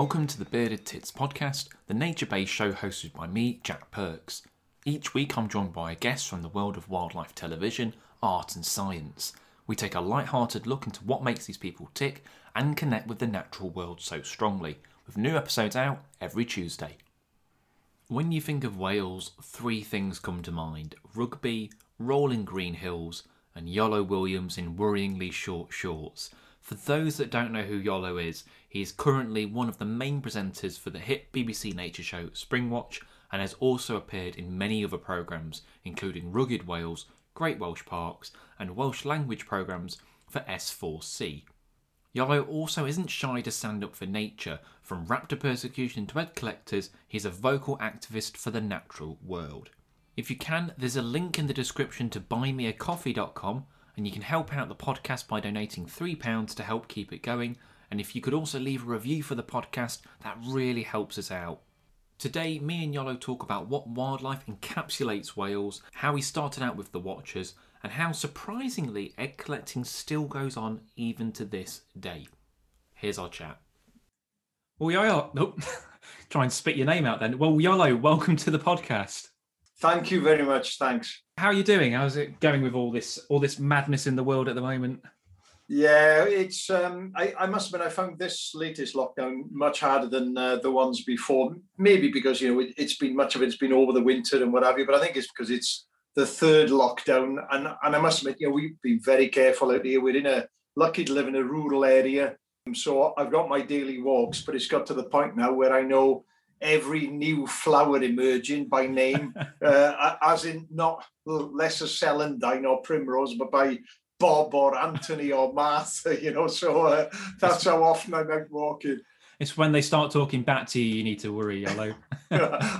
Welcome to the Bearded Tits podcast, the nature based show hosted by me, Jack Perks. Each week I'm joined by a guest from the world of wildlife television, art, and science. We take a light hearted look into what makes these people tick and connect with the natural world so strongly, with new episodes out every Tuesday. When you think of Wales, three things come to mind rugby, rolling green hills, and Iolo Williams in worryingly short shorts. For those that don't know who Iolo is, he is currently one of the main presenters for the hit BBC nature show Springwatch and has also appeared in many other programmes, including Rugged Wales, Great Welsh Parks, and Welsh language programmes for S4C. Iolo also isn't shy to stand up for nature. From raptor persecution to egg collectors, he's a vocal activist for the natural world. If you can, there's a link in the description to buymeacoffee.com and you can help out the podcast by donating £3 to help keep it going. And if you could also leave a review for the podcast, that really helps us out. Today, me and Iolo talk about what wildlife encapsulates Wales, how he started out with the Watchers, and how surprisingly egg collecting still goes on even to this day. Here's our chat. Well, Iolo, nope. Oh, try and spit your name out then. Well, Iolo, welcome to the podcast. Thank you very much. Thanks. How are you doing? How's it going with all this all this madness in the world at the moment? Yeah, it's. Um, I, I must admit, I found this latest lockdown much harder than uh, the ones before. Maybe because you know it, has been much of it's been over the winter and what have you. But I think it's because it's the third lockdown, and and I must admit, you know, we've been very careful out here. We're in a lucky to live in a rural area, so I've got my daily walks. But it's got to the point now where I know every new flower emerging by name, uh, as in not lesser celandine or primrose, but by Bob or Anthony or Martha, you know. So uh, that's how often I'm out walking. It's when they start talking back to you, you need to worry, Iolo.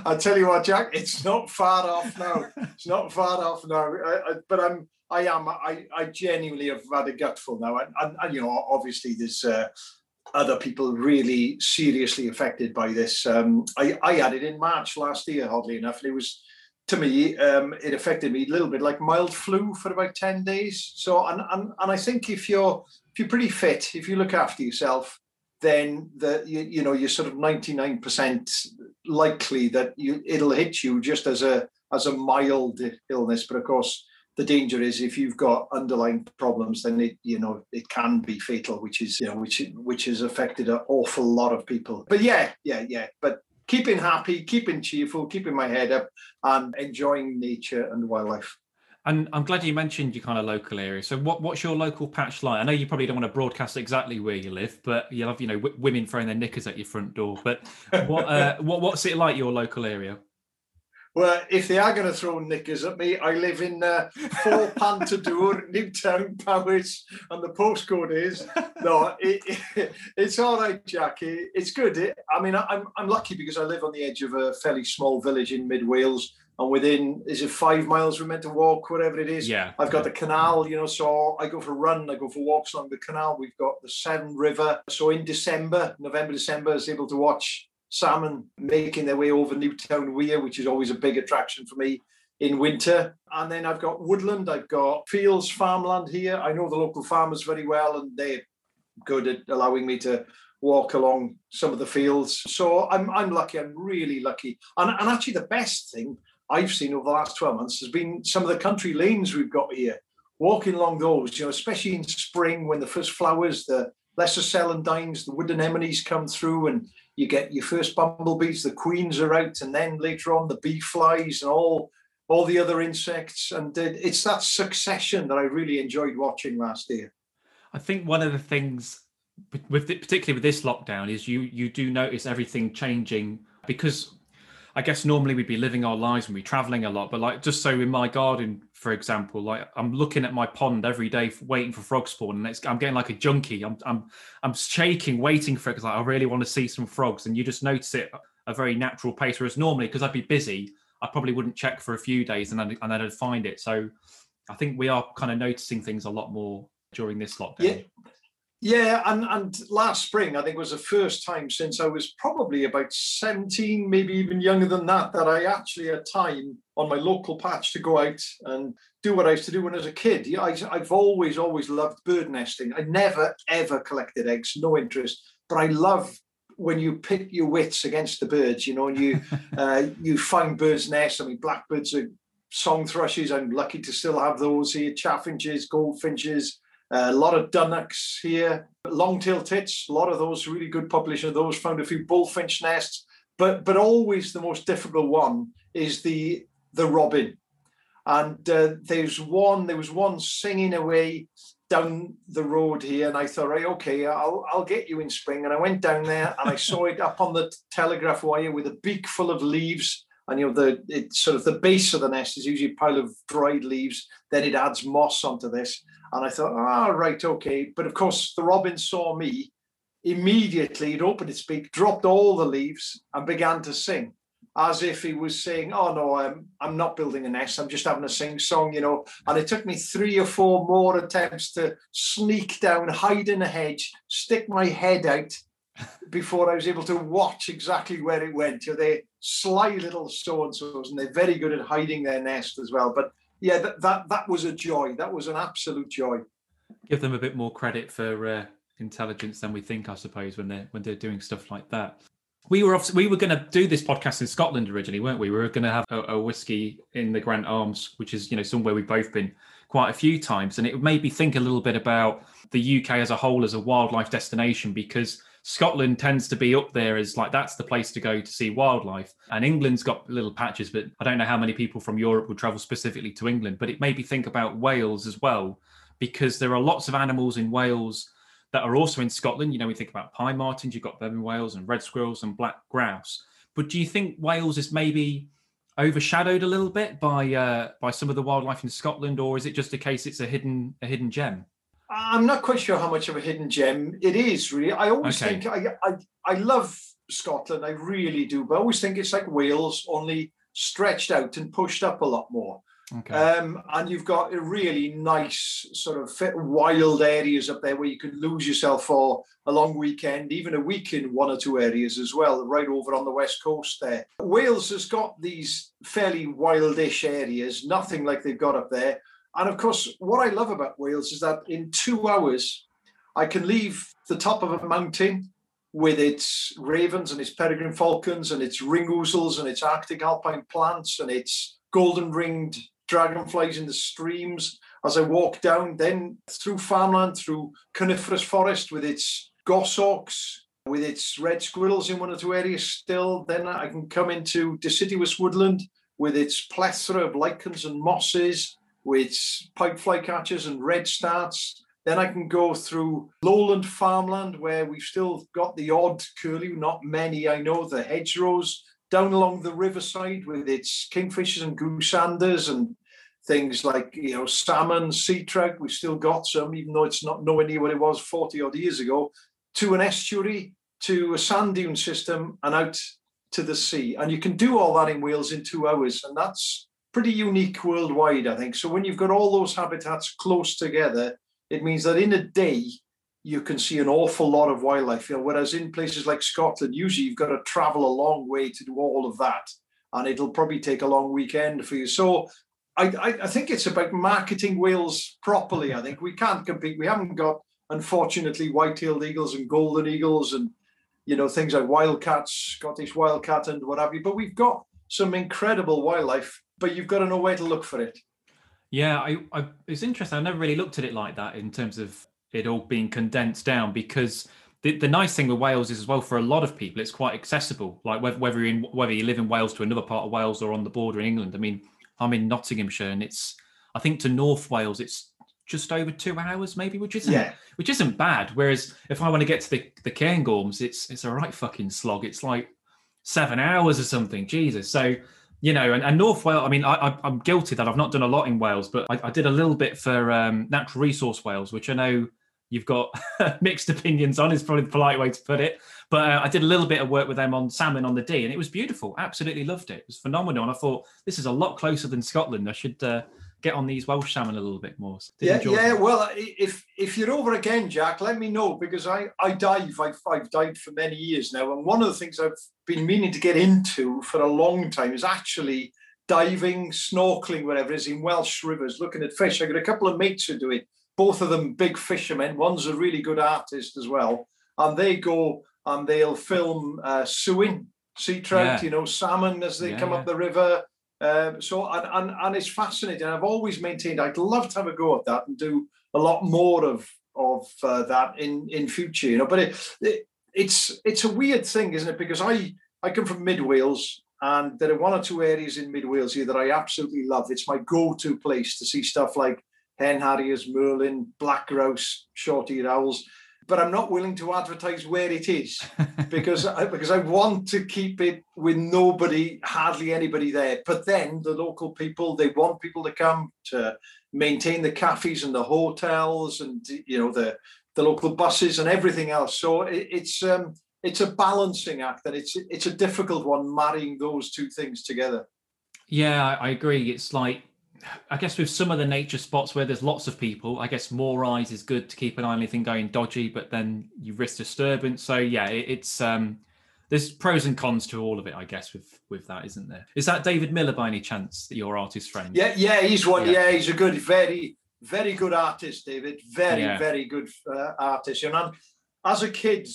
I tell you what, Jack, it's not far off now. It's not far off now. I, I, but I'm, I am, I, I genuinely have had a gutful now, and, and, and you know, obviously there's uh, other people really seriously affected by this. Um, I, I had it in March last year, oddly enough, and it was to me, um, it affected me a little bit like mild flu for about 10 days. So, and, and, and I think if you're, if you're pretty fit, if you look after yourself, then the, you, you know, you're sort of 99% likely that you, it'll hit you just as a, as a mild illness. But of course, the danger is if you've got underlying problems, then it you know it can be fatal, which is you know which which has affected an awful lot of people. But yeah, yeah, yeah. But keeping happy, keeping cheerful, keeping my head up, and enjoying nature and wildlife. And I'm glad you mentioned your kind of local area. So, what, what's your local patch like? I know you probably don't want to broadcast exactly where you live, but you'll have, you know, w- women throwing their knickers at your front door. But what, uh, what, what's it like your local area? Well, if they are going to throw knickers at me, I live in uh, Four Pontydoor, Newtown, Powys, and the postcode is no. It, it, it's all right, Jackie. It's good. It, I mean, I'm I'm lucky because I live on the edge of a fairly small village in mid Wales, and within is it five miles we're meant to walk, whatever it is. Yeah. I've got the canal, you know, so I go for a run, I go for walks along the canal. We've got the Severn River. So in December, November, December, I was able to watch salmon making their way over Newtown Weir, which is always a big attraction for me in winter. And then I've got woodland, I've got fields, farmland here. I know the local farmers very well, and they're good at allowing me to walk along some of the fields. So I'm I'm lucky. I'm really lucky. And, and actually, the best thing I've seen over the last 12 months has been some of the country lanes we've got here. Walking along those, you know, especially in spring when the first flowers, the lesser celandines, the wood anemones come through, and you get your first bumblebees, the queens are out, and then later on the bee flies and all all the other insects. And it's that succession that I really enjoyed watching last year. I think one of the things with particularly with this lockdown is you you do notice everything changing because I guess normally we'd be living our lives and be traveling a lot, but like just so in my garden, for example, like I'm looking at my pond every day waiting for frog spawn, and it's, I'm getting like a junkie. I'm I'm I'm shaking, waiting for it because like, I really want to see some frogs, and you just notice it a very natural pace. Whereas normally, because I'd be busy, I probably wouldn't check for a few days, and then and then I'd find it. So I think we are kind of noticing things a lot more during this lockdown. Yeah. Yeah, and, and last spring, I think was the first time since I was probably about 17, maybe even younger than that, that I actually had time on my local patch to go out and do what I used to do when I was a kid. Yeah, I, I've always, always loved bird nesting. I never, ever collected eggs, no interest, but I love when you pit your wits against the birds, you know, and you uh, you find birds' nests. I mean, blackbirds are song thrushes. I'm lucky to still have those here. Chaffinches, goldfinches, a lot of dunnocks here. Long-tailed tits, a lot of those really good population of those. Found a few bullfinch nests, but but always the most difficult one is the the robin. And uh, there's one, there was one singing away down the road here, and I thought, right, okay, I'll I'll get you in spring. And I went down there and I saw it up on the telegraph wire with a beak full of leaves. And you know, the it's sort of the base of the nest is usually a pile of dried leaves. Then it adds moss onto this. And I thought, ah, oh, right, okay. But of course, the robin saw me immediately. It opened its beak, dropped all the leaves, and began to sing as if he was saying, "Oh no, I'm I'm not building a nest. I'm just having a sing song," you know. And it took me three or four more attempts to sneak down, hide in a hedge, stick my head out before I was able to watch exactly where it went. You know, they're sly little so and so's, and they're very good at hiding their nest as well. But yeah, that that that was a joy. That was an absolute joy. Give them a bit more credit for. Uh intelligence than we think, I suppose, when they're when they're doing stuff like that we were off, we were going to do this podcast in Scotland originally, weren't we? We were going to have a, a whiskey in the Grant Arms, which is you know somewhere we've both been quite a few times, and it made me think a little bit about the UK as a whole as a wildlife destination because Scotland tends to be up there as like that's the place to go to see wildlife, and England's got little patches, but I don't know how many people from Europe would travel specifically to England. But it made me think about Wales as well because there are lots of animals in Wales that are also in Scotland. You know, we think about pine martens, you've got them in Wales, and red squirrels and black grouse. But do you think Wales is maybe overshadowed a little bit by uh, by some of the wildlife in Scotland, or is it just a case it's a hidden a hidden gem? I'm not quite sure how much of a hidden gem it is. Really, I always okay. think I, I I love Scotland. I really do, but I always think it's like Wales, only stretched out and pushed up a lot more. Okay. Um, and you've got a really nice sort of fit, wild areas up there where you can lose yourself for a long weekend, even a week in one or two areas as well, right over on the west coast there. Wales has got these fairly wildish areas, nothing like they've got up there. And of course, what I love about Wales is that in two hours, I can leave the top of a mountain with its ravens and its peregrine falcons and its ring ousels and its Arctic alpine plants and its golden ringed dragonflies in the streams as I walk down, then through farmland, through coniferous forest with its goshawks, with its red squirrels in one or two areas still. Then I can come into deciduous woodland with its plethora of lichens and mosses, with pied flycatchers and redstarts. Then I can go through lowland farmland where we've still got the odd curlew, not many I know, the hedgerows, down along the riverside with its kingfishers and goosanders and things like you know salmon, sea trout. We've still got some, even though it's not nowhere near what it was 40 odd years ago, to an estuary, to a sand dune system, and out to the sea. And you can do all that in Wales in two hours, and that's pretty unique worldwide, I think. So when you've got all those habitats close together, it means that in a day you can see an awful lot of wildlife. You know, whereas in places like Scotland, usually you've got to travel a long way to do all of that and it'll probably take a long weekend for you. So I, I, think it's about marketing Wales properly. I think we can't compete. We haven't got, unfortunately, white-tailed eagles and golden eagles and you know things like wildcats, Scottish wildcat, and what have you. But we've got some incredible wildlife. But you've got to know where to look for it. Yeah, I, I it's interesting. I never really looked at it like that in terms of it all being condensed down because the, the nice thing with Wales is as well for a lot of people it's quite accessible. Like whether whether you in whether you live in Wales to another part of Wales or on the border in England. I mean, I'm in Nottinghamshire, and it's I think to North Wales it's just over two hours, maybe, which isn't yeah. which isn't bad. Whereas if I want to get to the the Cairngorms, it's it's a right fucking slog. It's like seven hours or something. Jesus. So you know, and, and North Wales. I mean, I, am guilty that I've not done a lot in Wales, but I, I did a little bit for um, Natural Resource Wales, which I know you've got mixed opinions on. Is probably the polite way to put it. But uh, I did a little bit of work with them on salmon on the Dee, and it was beautiful. Absolutely loved it. It was phenomenal. And I thought this is a lot closer than Scotland. I should uh, get on these Welsh salmon a little bit more. yeah, yeah. Well, if if you're over again, Jack, let me know because I I dive. I've I've dived for many years now, and one of the things I've been meaning to get into for a long time is actually diving, snorkeling, whatever it is in Welsh rivers, looking at fish. I got a couple of mates who do it. Both of them big fishermen. One's a really good artist as well, and they go and they'll film uh, sewin sea trout, Yeah. you know, salmon as they Yeah, come yeah. up the river. Um, so and, and and it's fascinating. I've always maintained I'd love to have a go at that and do a lot more of of uh, that in in future. You know, but it, it it's it's a weird thing, isn't it? Because I I come from mid Wales. And there are one or two areas in mid Wales here that I absolutely love. It's my go-to place to see stuff like hen harriers, merlin, black grouse, short-eared owls. But I'm not willing to advertise where it is because I, because I want to keep it with nobody, hardly anybody there. But then the local people, they want people to come to maintain the cafes and the hotels and you know the the local buses and everything else. So it, it's um, it's a balancing act, and it's it's a difficult one marrying those two things together. Yeah, I, I agree. It's like, I guess with some of the nature spots where there's lots of people, I guess more eyes is good to keep an eye on anything going dodgy, but then you risk disturbance. So yeah, it, it's um, there's pros and cons to all of it, I guess. With with that, isn't there? Is that David Miller by any chance? That your artist friend? Yeah, yeah, he's one. Yeah. Yeah, he's a good, very, very good artist, David. Very, Yeah. very good uh, artist. You know, as a kid,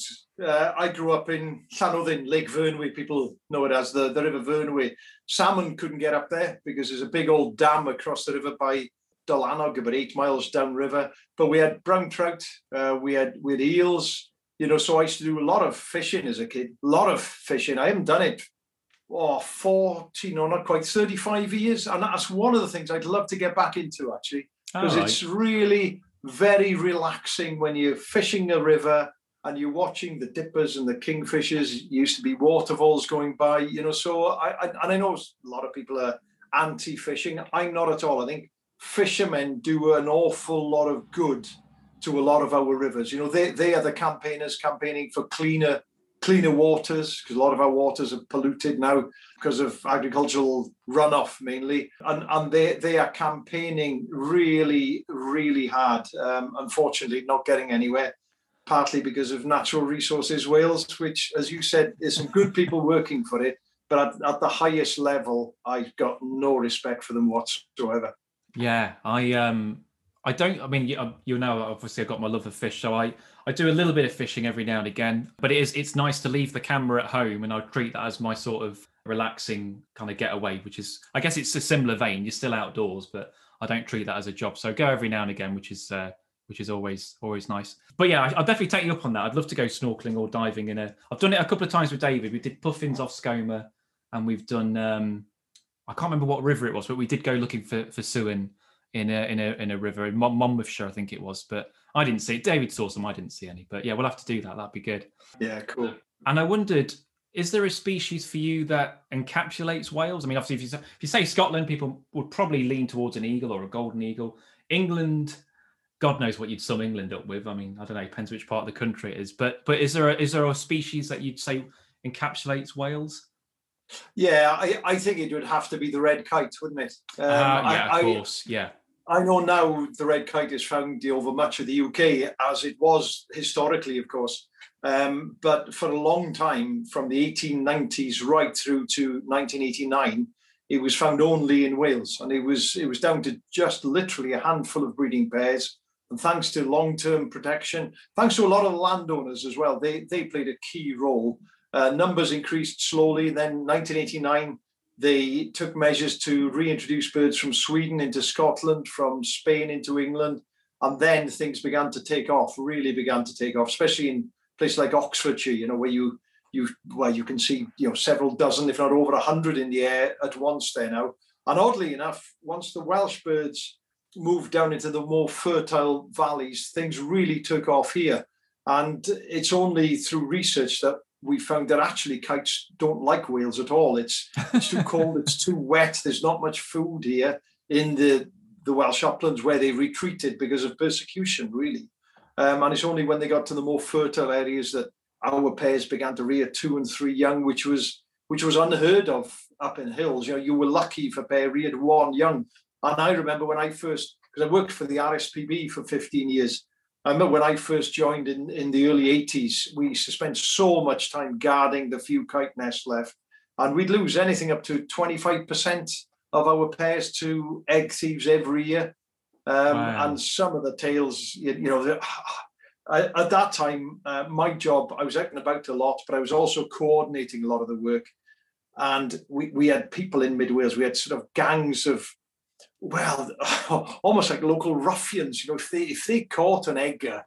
uh, I grew up in Llanwddyn, Lake Vyrnwy. People know it as the, the River Vyrnwy. Salmon couldn't get up there because there's a big old dam across the river by Dolanog, about eight miles downriver. But we had brown trout, uh, we had we had eels. You know, so I used to do a lot of fishing as a kid. A lot of fishing. I haven't done it oh, 40, no, not quite 35 years. And that's one of the things I'd love to get back into actually, because Alright. it's really very relaxing when you're fishing a river and you're watching the dippers and the kingfishers. Used to be waterfalls going by, you know. So I, I and I know a lot of people are anti-fishing. I'm not at all. I think fishermen do an awful lot of good to a lot of our rivers. You know, they they are the campaigners campaigning for cleaner cleaner waters because a lot of our waters are polluted now because of agricultural runoff mainly and and they they are campaigning really really hard um, unfortunately not getting anywhere partly because of natural resources wales which as you said there's some good people working for it but at, at the highest level i've got no respect for them whatsoever. Yeah, I um I don't I mean you, um, you know obviously I've got my love of fish so I I do a little bit of fishing every now and again but it is it's nice to leave the camera at home and I treat that as my sort of relaxing kind of getaway which is I guess it's a similar vein you're still outdoors but I don't treat that as a job. So I go every now and again which is uh which is always always nice but yeah I'll definitely take you up on that I'd love to go snorkeling or diving in a I've done it a couple of times with David we did puffins off Skomer and we've done um I can't remember what river it was, but we did go looking for for sewin in a in a in a river in Monmouthshire, I think it was. But I didn't see It. David saw some, I didn't see any. But yeah, we'll have to do that. That'd be good. yeah cool And I wondered, is there a species for you that encapsulates Wales? I mean, obviously, if you if you say Scotland, people would probably lean towards an eagle or a golden eagle. England, God knows what you'd sum England up with. I mean, I don't know, depends which part of the country it is. But but is there a, is there a species that you'd say encapsulates Wales? yeah I, I think it would have to be the red kite wouldn't it um, Ah, yeah, I, of I- course, yeah. I know now the red kite is found over much of the UK, as it was historically, of course. Um, but for a long time, from the 1890s right through to 1989, it was found only in Wales, and it was it was down to just literally a handful of breeding pairs. And thanks to long-term protection, thanks to a lot of landowners as well, they they played a key role. Uh, numbers increased slowly. Then 1989, they took measures to reintroduce birds from Sweden into Scotland, from Spain into England, and then things began to take off. Really began to take off, especially in places like Oxfordshire. You know, where you you well you can see you know several dozen, if not over a hundred, in the air at once there now. And oddly enough, once the Welsh birds moved down into the more fertile valleys, things really took off here. And it's only through research that we found that actually kites don't like Wales at all. It's it's too cold, it's too wet. There's not much food here in the the Welsh uplands where they retreated because of persecution, really. Um, and it's only when they got to the more fertile areas that our pairs began to rear two and three young, which was which was unheard of up in hills. You know, you were lucky if a pair reared one young. And I remember when I first, because I worked for the RSPB for 15 years. I remember when I first joined in, in the early 80s, we used to spend so much time guarding the few kite nests left. And we'd lose anything up to 25% of our pairs to egg thieves every year. Um, Wow. And some of the tails, you, you know, the- I, at that time, uh, my job, I was out and about a lot, but I was also coordinating a lot of the work. And we, we had people in Mid Wales, we had sort of gangs of, well, almost like local ruffians. You know, if they if they caught an egger,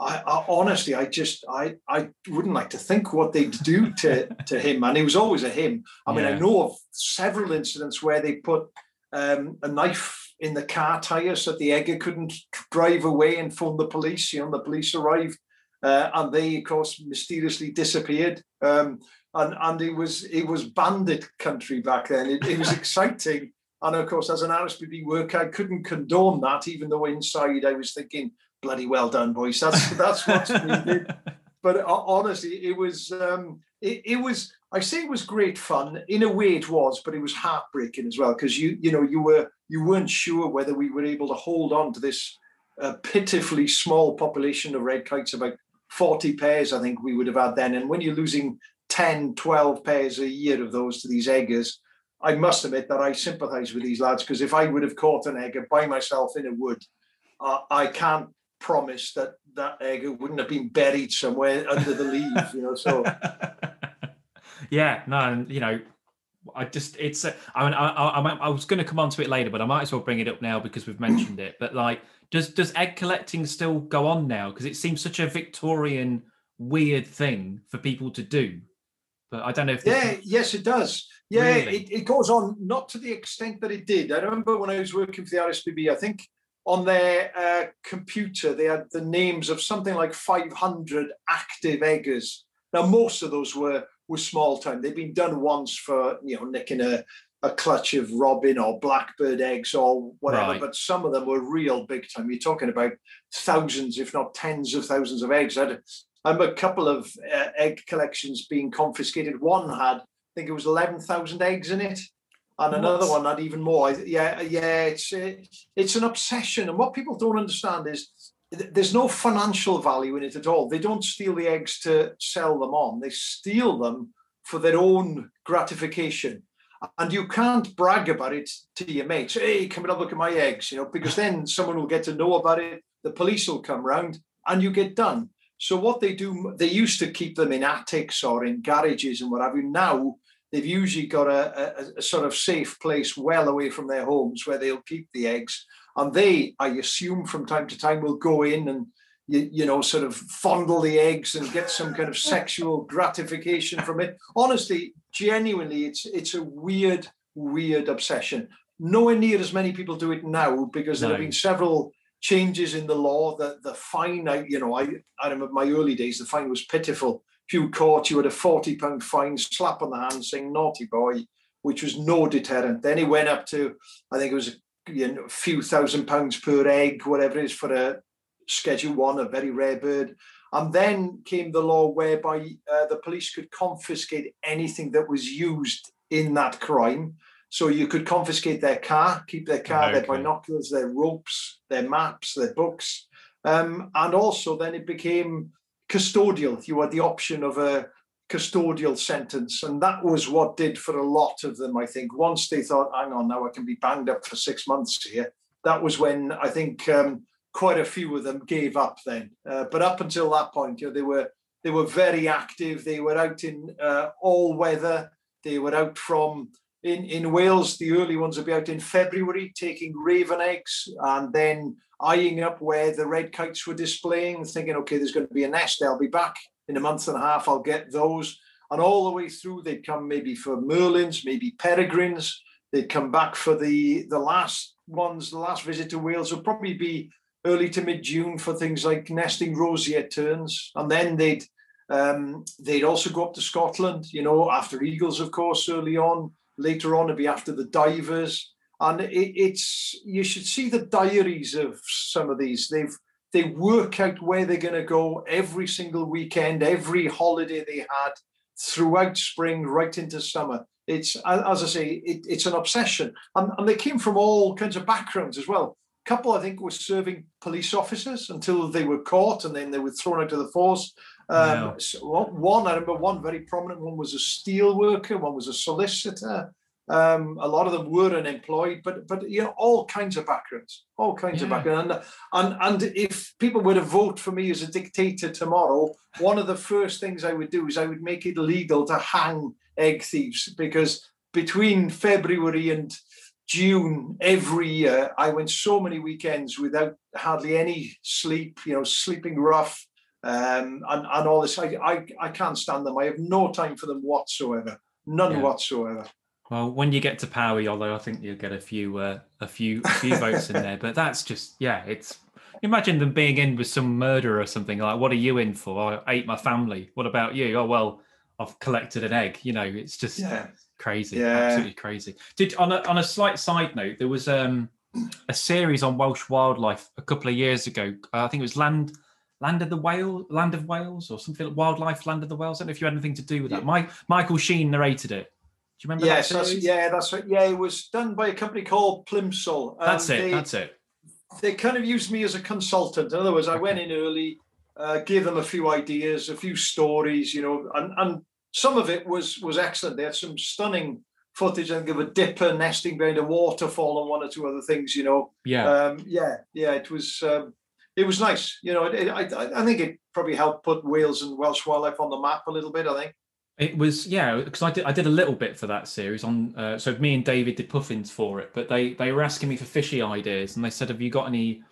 I, I, honestly, I just, I, I wouldn't like to think what they'd do to, to him. And he was always a him. I mean, I know of several incidents where they put um, a knife in the car tire so the egger couldn't drive away and phone the police. You know, the police arrived, uh, and they, of course, mysteriously disappeared. Um, and and it was it was bandit country back then. It, it was exciting. And of course, as an RSPB worker, I couldn't condone that, even though inside I was thinking, bloody well done, boys. That's that's what's needed. But uh, honestly, it was um, it, it was I say it was great fun. In a way, it was, but it was heartbreaking as well because you you know you were you weren't sure whether we were able to hold on to this uh, pitifully small population of red kites, about 40 pairs, I think we would have had then. And when you're losing 10, 12 pairs a year of those to these eggers, I must admit that I sympathise with these lads because if I would have caught an egg by myself in a wood, uh, I can't promise that that egg wouldn't have been buried somewhere under the leaves, you know. So, yeah, no, and you know, I just it's. Uh, I mean, I, I, I was going to come on to it later, but I might as well bring it up now because we've mentioned it. But like, does does egg collecting still go on now? Because it seems such a Victorian weird thing for people to do. But I don't know if. Yeah, yes, it does. Yeah, really? it, it goes on, not to the extent that it did. I remember when I was working for the RSPB, I think on their uh, computer, they had the names of something like 500 active eggers. Now, most of those were were small time. They'd been done once for you know nicking a, a clutch of robin or blackbird eggs or whatever, right. but some of them were real big time. You're talking about thousands, if not tens of thousands of eggs. I had, I a couple of uh, egg collections being confiscated. One had, think it was 11,000 eggs in it and another one had even more. Yeah, yeah, it's it's an obsession, and what people don't understand is there's no financial value in it at all. They don't steal the eggs to sell them on; they steal them for their own gratification. And you can't brag about it to your mates. Hey, come and have a look at my eggs, you know, because then someone will get to know about it. The police will come round, and you get done. So what they do, they used to keep them in attics or in garages and what have you. Now they've usually got a, a, a, sort of safe place well away from their homes where they'll keep the eggs. And they, I assume, from time to time will go in and you, you know sort of fondle the eggs and get some kind of sexual gratification from it. Honestly, genuinely, it's it's a weird, weird obsession. Nowhere near as many people do it now because no. there have been several changes in the law. The the fine, I you know, I I remember my early days, the fine was pitiful if you caught, you had a 40 pound fine, slap on the hand saying naughty boy, which was no deterrent. Then it went up to, I think it was you know, a few thousand pounds per egg, whatever it is for a Schedule One, a very rare bird. And then came the law whereby uh, the police could confiscate anything that was used in that crime. So you could confiscate their car, keep their car, okay. their binoculars, their ropes, their maps, their books. Um, and also then it became custodial. You had the option of a custodial sentence. And that was what did for a lot of them, I think. Once they thought, hang on, now I can be banged up for six months here, that was when I think um, quite a few of them gave up then. Uh, but up until that point, you know, they were they were very active. They were out in uh, all weather. They were out from in, in Wales, the early ones will be out in February taking raven eggs and then eyeing up where the red kites were displaying, thinking, okay, there's going to be a nest. I'll be back in a month and a half. I'll get those. And all the way through, they'd come maybe for merlins, maybe peregrines. They'd come back for the the last ones. The last visit to Wales would probably be early to mid June for things like nesting roseate terns, and then they'd um, they'd also go up to Scotland. You know, after eagles, of course, early on. Later on, it'd be after the divers and it, it's you should see the diaries of some of these. They've they work out where they're going to go every single weekend, every holiday they had throughout spring, right into summer. It's as I say, it, it's an obsession, and, and they came from all kinds of backgrounds as well. A couple, I think, were serving police officers until they were caught, and then they were thrown out of the force. Um, so one, I remember one very prominent one was a steel worker, one was a solicitor, Um, a lot of them were unemployed, but but you know all kinds of backgrounds, all kinds Yeah. of backgrounds. And, and and if people were to vote for me as a dictator tomorrow, one of the first things I would do is I would make it legal to hang egg thieves because between February and June every year, I went so many weekends without hardly any sleep, you know, sleeping rough, um, and, and all this. I, I, I can't stand them. I have no time for them whatsoever. None Yeah. whatsoever. Well, when you get to power, Iolo, I think you'll get a few, uh, a few, a few votes in there. But that's just, yeah, it's. Imagine them being in with some murder or something like, "What are you in for? I ate my family. What about you? Oh well, I've collected an egg." You know, it's just Yeah. crazy, Yeah. absolutely crazy. Did on a on a slight side note, there was um a series on Welsh wildlife a couple of years ago. Uh, I think it was Land Land of the Whale, Land of Wales, or something like Wildlife Land of the Whales. I don't know if you had anything to do with that. Yeah. Mike Michael Sheen narrated it. Do you remember Yes, that that's, yeah, that's right. Yeah, it was done by a company called Plimsoll. Um, That's it. They, That's it. they kind of used me as a consultant. In other words, I went in early, uh, gave them a few ideas, a few stories, you know, and, and some of it was was excellent. They had some stunning footage. I think of a dipper nesting behind a waterfall and one or two other things, you know. Yeah. Um, yeah, yeah, it was um, it was nice. You know, it, it, I I- think it probably helped put Wales and Welsh wildlife on the map a little bit. I think. It was yeah, because I did I did a little bit for that series on. Uh, so me and David did puffins for it, but they they were asking me for fishy ideas, and they said, "Have you got any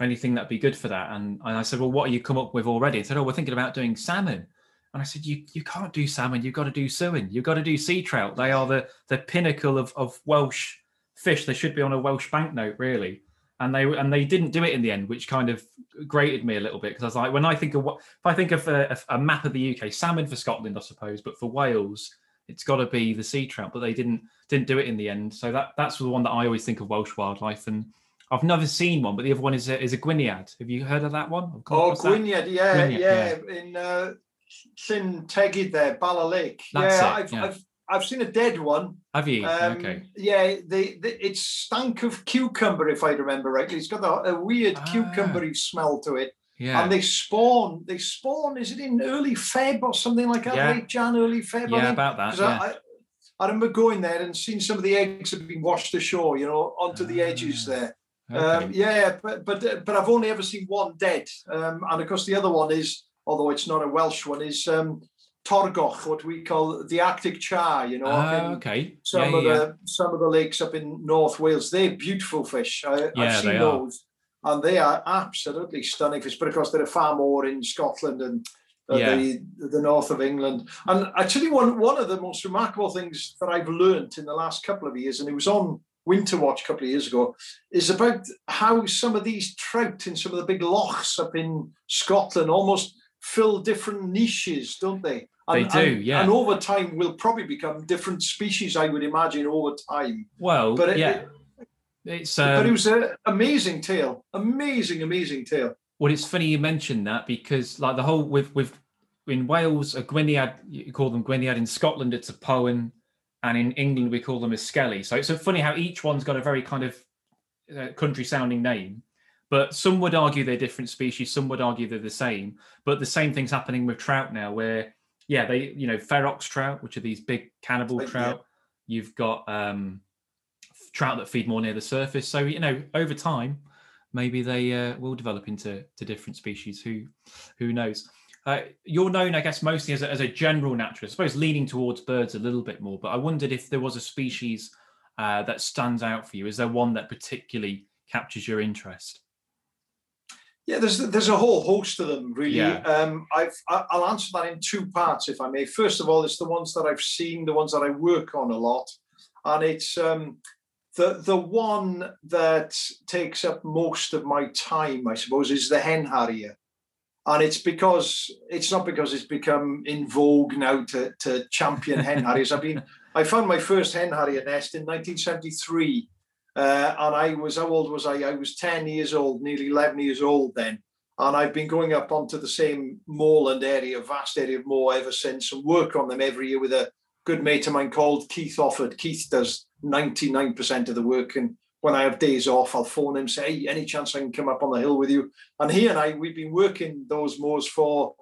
anything that'd be good for that?" And, and I said, "Well, what have you come up with already?" And said, "Oh, we're thinking about doing salmon." And I said, "You you can't do salmon. You've got to do sewin. You've got to do sea trout. They are the the pinnacle of of Welsh fish. They should be on a Welsh banknote, really." And they and they didn't do it in the end, which kind of grated me a little bit because I was like, when I think of what if I think of a, a, map of the UK, salmon for Scotland, I suppose, but for Wales, it's got to be the sea trout. But they didn't didn't do it in the end. So that that's the one that I always think of Welsh wildlife, and I've never seen one. But the other one is a, is a gwyniad. Have you heard of that one? Oh. gwyniad, yeah, gwyniad, yeah, in uh, Llyn Tegid there, Bala Lake. That's yeah, it, I've, yeah. I've I've seen a dead one. Have you? Um, okay. Yeah, they, they it stank of cucumber if I remember rightly. It's got a, a weird Ah. cucumbery smell to it, Yeah. and they spawn. They spawn. Is it in early Feb or something like that? Yeah. Late Jan, early Feb. I yeah, think? about that. Yeah. I, I, I remember going there and seeing some of the eggs have been washed ashore, you know, onto the edges Ah, there. okay. Um, yeah, but but but I've only ever seen one dead, um, and of course the other one is, although it's not a Welsh one, is um, Torgoch, what we call the Arctic char. You know, up Ah, okay. some yeah, of yeah, the some of the lakes up in North Wales. They're beautiful fish. I, Yeah, I've seen they are. those, and they are absolutely stunning fish. But of course, there are far more in Scotland and. Uh, Yeah. the the north of England, and actually, one one of the most remarkable things that I've learned in the last couple of years, and it was on Winter Watch a couple of years ago, is about how some of these trout in some of the big lochs up in Scotland almost fill different niches, don't they? They do, and- yeah. And over time we'll probably become different species, I would imagine, over time. Well, But it, yeah. It's but um, it was an amazing tale, amazing, amazing tale. Well, it's funny you mentioned that because, like, the whole with with in Wales, a gwyniad, you call them gwyniad. In Scotland, it's a powan, and in England, we call them a schelly. So it's so funny how each one's got a very kind of uh, country-sounding name. But some would argue they're different species. Some would argue they're the same. But the same thing's happening with trout now, where yeah, they you know ferox trout, which are these big cannibal yeah. trout. You've got um, trout that feed more near the surface. So you know, over time, maybe they uh, will develop into to different species. Who who knows? Uh, you're known, I guess, mostly as a, as a general naturalist. I suppose leaning towards birds a little bit more. But I wondered if there was a species uh, that stands out for you. Is there one that particularly captures your interest? Yeah, there's there's a whole host of them really. Yeah. Um, I've I'll answer that in two parts if I may. First of all, it's the ones that I've seen, the ones that I work on a lot, and it's um, the the one that takes up most of my time, I suppose, is the hen harrier, and it's because it's not because it's become in vogue now to to champion hen harriers. I've been I found my first hen harrier nest in 1973. Uh, and I was, how old was I? I was 10 years old, nearly 11 years old then. And I've been going up onto the same moorland area, vast area of moor ever since, and work on them every year with a good mate of mine called Keith Offord. Keith does 99% of the work. And when I have days off, I'll phone him, say, hey, any chance I can come up on the hill with you? And he and I, we've been working those moors for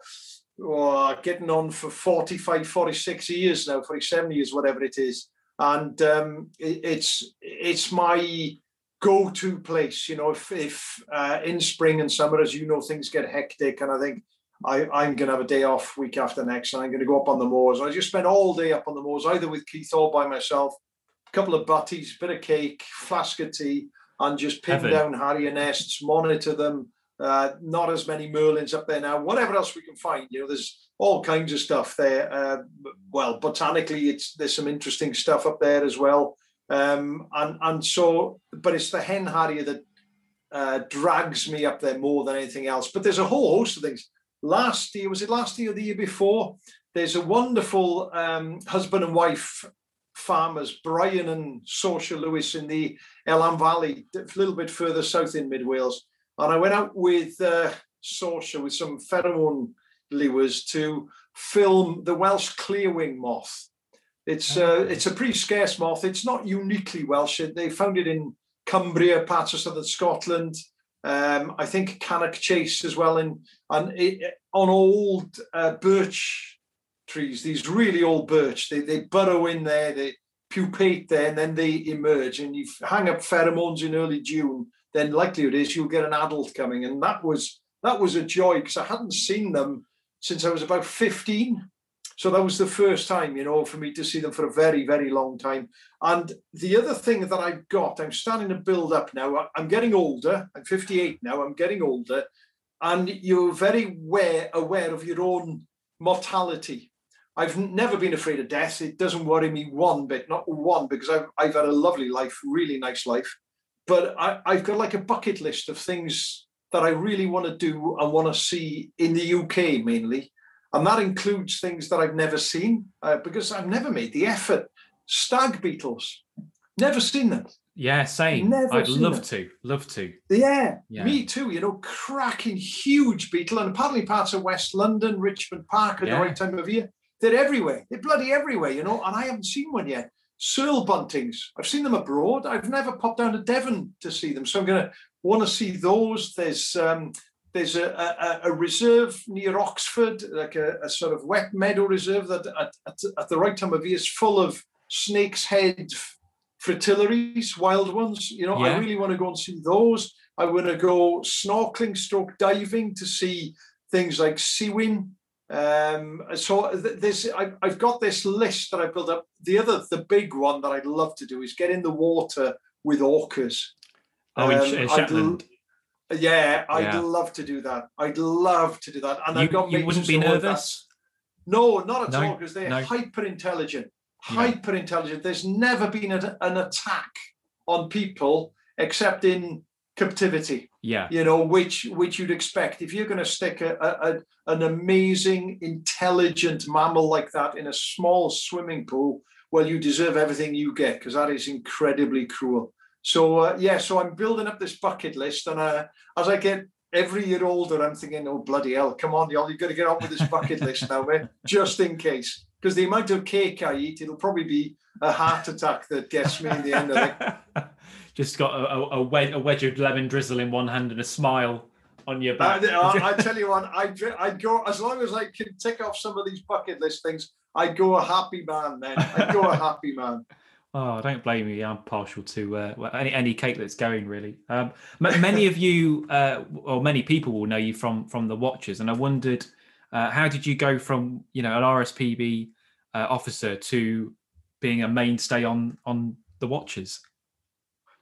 oh, getting on for 45, 46 years now, 47 years, whatever it is. And um, it, it's it's my go-to place. You know, if if uh, in spring and summer, as you know, things get hectic, and I think I, I'm going to have a day off week after next, and I'm going to go up on the moors. I just spend all day up on the moors, either with Keith or by myself. A couple of butties, bit of cake, flask of tea, and just pin Heaven. down harrier nests, monitor them. Uh, not as many merlins up there now. Whatever else we can find, you know, there's all kinds of stuff there. Uh, well, botanically, it's there's some interesting stuff up there as well. Um, and and so, but it's the hen harrier that uh, drags me up there more than anything else. But there's a whole host of things. Last year, was it last year or the year before? There's a wonderful um, husband and wife farmers, Brian and Socia Lewis in the Elan Valley, a little bit further south in mid Wales. And I went out with uh, with some pheromone lures to film the Welsh clearwing moth. It's uh, it's a pretty scarce moth. It's not uniquely Welsh. They found it in Cumbria, parts of southern Scotland. Um, I think Cannock Chase as well, in and it, on old uh, birch trees. These really old birch. They they burrow in there. They pupate there, and then they emerge. And you hang up pheromones in early June, then likelihood is you'll get an adult coming. And that was that was a joy because I hadn't seen them since I was about 15. So that was the first time, you know, for me to see them for a very, very long time. And the other thing that I've got, I'm starting to build up now. I'm getting older. I'm 58 now. I'm getting older. And you're very aware, aware of your own mortality. I've never been afraid of death. It doesn't worry me one bit, not one, because I've, I've had a lovely life, really nice life. But I, I've got like a bucket list of things that I really want to do and want to see in the UK mainly. And that includes things that I've never seen uh, because I've never made the effort. Stag beetles, never seen them. Yeah, same. Never I'd love it. to, love to. Yeah, Yeah. me too. You know, cracking huge beetle, and apparently parts of West London, Richmond Park at Yeah. the right time of year. They're everywhere. They're bloody everywhere, you know. And I haven't seen one yet. cirl buntings. I've seen them abroad. I've never popped down to Devon to see them, so I'm going to want to see those. There's um, there's a, a, a reserve near Oxford, like a, a sort of wet meadow reserve that at, at, at the right time of year is full of snake's head fritillaries, wild ones. You know, I really want to go and see those. I want to go snorkeling, stroke diving to see things like sewin. Um, so th- this, I, I've got this list that I built up. The other, the big one that I'd love to do is get in the water with orcas. Oh, in Um, Sh- I'd Shetland. Yeah, I'd Yeah. love to do that. I'd love to do that. And You, I've got you wouldn't be say, "Oh, nervous? No, not at No, all, because they're no. hyper intelligent. Hyper intelligent. There's never been a, an attack on people except in captivity. Yeah. You know, which which you'd expect if you're going to stick a, a- an amazing, intelligent mammal like that in a small swimming pool. Well, you deserve everything you get because that is incredibly cruel. So uh, yeah, so I'm building up this bucket list, and uh, as I get every year older, I'm thinking, oh bloody hell, come on, Iolo, you got to get on with this bucket list now, man, just in case. Because the amount of cake I eat, it'll probably be a heart attack that gets me in the end of it. Just got a, a, a, wedge, a wedge of lemon drizzle in one hand and a smile on your back. I, I, I tell you what, I'd, I'd go as long as I can tick off some of these bucket list things. I'd go a happy man, man. I'd go a happy man. Oh, don't blame me. I'm partial to uh, any any cake that's going really. Um, many of you, uh, or many people, will know you from from the Watchers, and I wondered uh, how did you go from you know an RSPB uh, officer to being a mainstay on on the Watchers?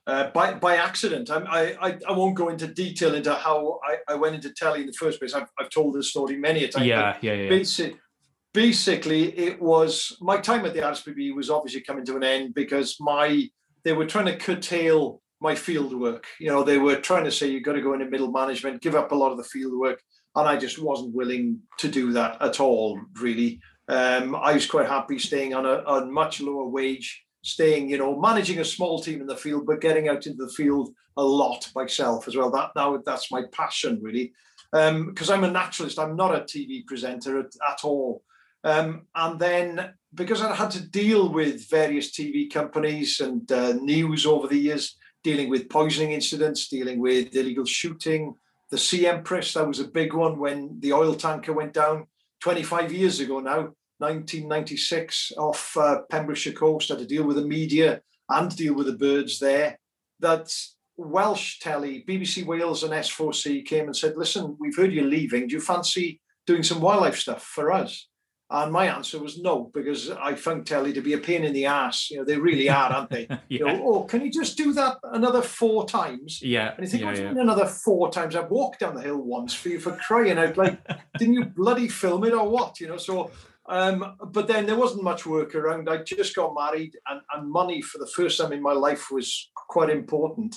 Uh, by by accident. I'm, I, I I won't go into detail into how I, I went into telly in the first place. I've, I've told this story many a time. Yeah, yeah, yeah. basic, basically it was my time at the RSPB was obviously coming to an end because my they were trying to curtail my field work. You know, they were trying to say you've got to go into middle management, give up a lot of the field work, and I just wasn't willing to do that at all. Really, um, I was quite happy staying on a, a much lower wage, staying, you know, managing a small team in the field, but getting out into the field a lot myself as well. That now that's my passion really because I'm a naturalist. I'm not a TV presenter at, at all. Um, and then because I had to deal with various TV companies and uh, news over the years, dealing with poisoning incidents, dealing with illegal shooting, the Sea Empress, that was a big one when the oil tanker went down 25 years ago now. 1996 off uh, Pembrokeshire coast. I had to deal with the media and deal with the birds there. That Welsh telly, BBC Wales and S4C came and said, "Listen, we've heard you're leaving. Do you fancy doing some wildlife stuff for us?" And my answer was no, because I found telly to be a pain in the ass. You know, they really are, aren't they? yeah. You know, oh, can you just do that another four times? Yeah. And you think, yeah, yeah. another four times? I've walked down the hill once for you for crying out. Like, didn't you bloody film it or what? You know, so um, but then there wasn't much work around. I just got married, and, and money for the first time in my life was quite important.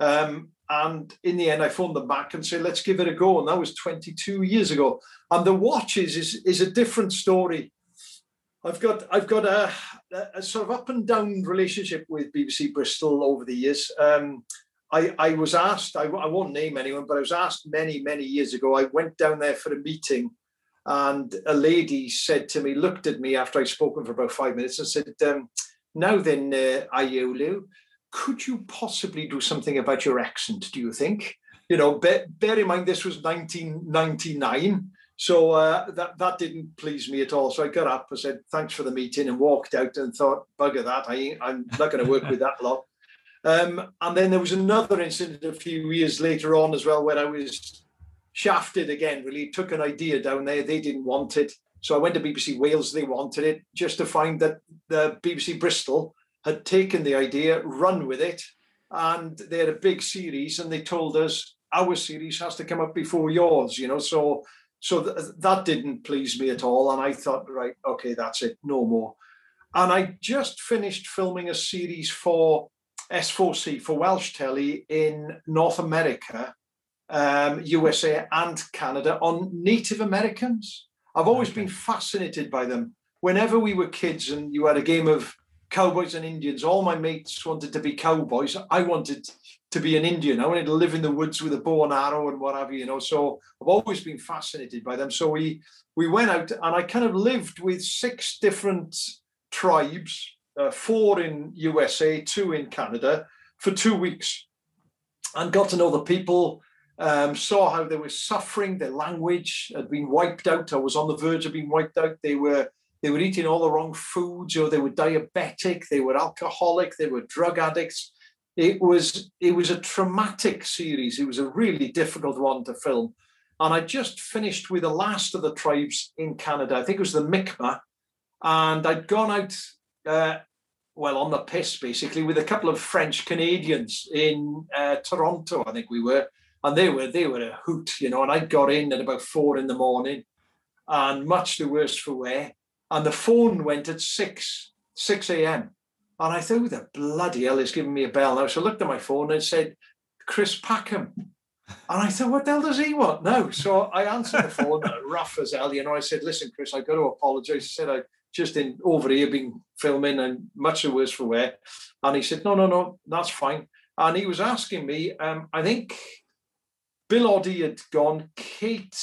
Um, and in the end, I phoned them back and said, let's give it a go. And that was 22 years ago. And the watches is, is a different story. I've got I've got a, a sort of up and down relationship with BBC Bristol over the years. Um, I, I was asked, I, I won't name anyone, but I was asked many, many years ago. I went down there for a meeting and a lady said to me, looked at me after I'd spoken for about five minutes and said, um, now then, uh, Iolo, could you possibly do something about your accent, do you think? You know, bear, bear in mind this was 1999. So uh, that, that didn't please me at all. So I got up, I said, thanks for the meeting and walked out and thought, bugger that, I, I'm not going to work with that lot. Um, and then there was another incident a few years later on as well where I was shafted again, really took an idea down there. They didn't want it. So I went to BBC Wales, they wanted it, just to find that the BBC Bristol had taken the idea, run with it, and they had a big series, and they told us our series has to come up before yours, you know. So so th- that didn't please me at all, and I thought, right, okay, that's it, no more. And I just finished filming a series for S4C for Welsh Telly in North America, um, USA, and Canada on Native Americans. I've always okay. been fascinated by them. Whenever we were kids and you had a game of cowboys and Indians, all my mates wanted to be cowboys. I wanted to be an Indian. I wanted to live in the woods with a bow and arrow and what have you, you know. So I've always been fascinated by them. So we we went out and I kind of lived with six different tribes, uh, four in USA, two in Canada, for two weeks, and got to know the people. Um, saw how they were suffering. Their language had been wiped out. I was on the verge of being wiped out. They were they were eating all the wrong foods, or they were diabetic. They were alcoholic. They were drug addicts it was it was a traumatic series. It was a really difficult one to film. And I just finished with the last of the tribes in Canada. I think it was the Mi'kmaq. And I'd gone out, uh, well, on the piss basically, with a couple of French Canadians in uh, Toronto, I think we were. And they were they were a hoot, you know. And I got in at about four in the morning, and much the worse for wear. And the phone went at six six a.m. And I thought, the bloody hell is giving me a bell now? So I looked at my phone and said, Chris Packham. And I thought, what the hell does he want? No. So I answered the phone, rough as hell. You know, I said, listen, Chris, I've got to apologize. I said, I just in over here been filming and much the worse for wear. And he said, no, no, no, that's fine. And he was asking me, um, I think Bill Oddie had gone, Kate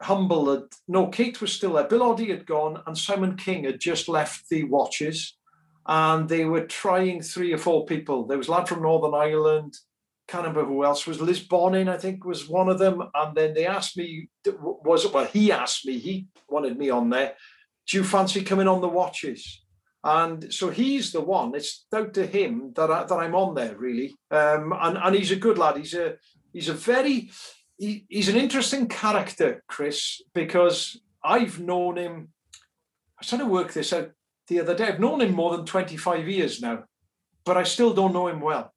Humble had, no, Kate was still there. Bill Oddie had gone and Simon King had just left the watches and they were trying three or four people. There was a lad from Northern Ireland, can't remember who else was. Liz Bonin, I think, was one of them. And then they asked me, was it? Well, he asked me. He wanted me on there. Do you fancy coming on the watches? And so he's the one. It's down to him that I, that I'm on there really. Um, and and he's a good lad. He's a he's a very he, he's an interesting character, Chris, because I've known him. I was trying to work this out the other day. I've known him more than 25 years now, but I still don't know him well.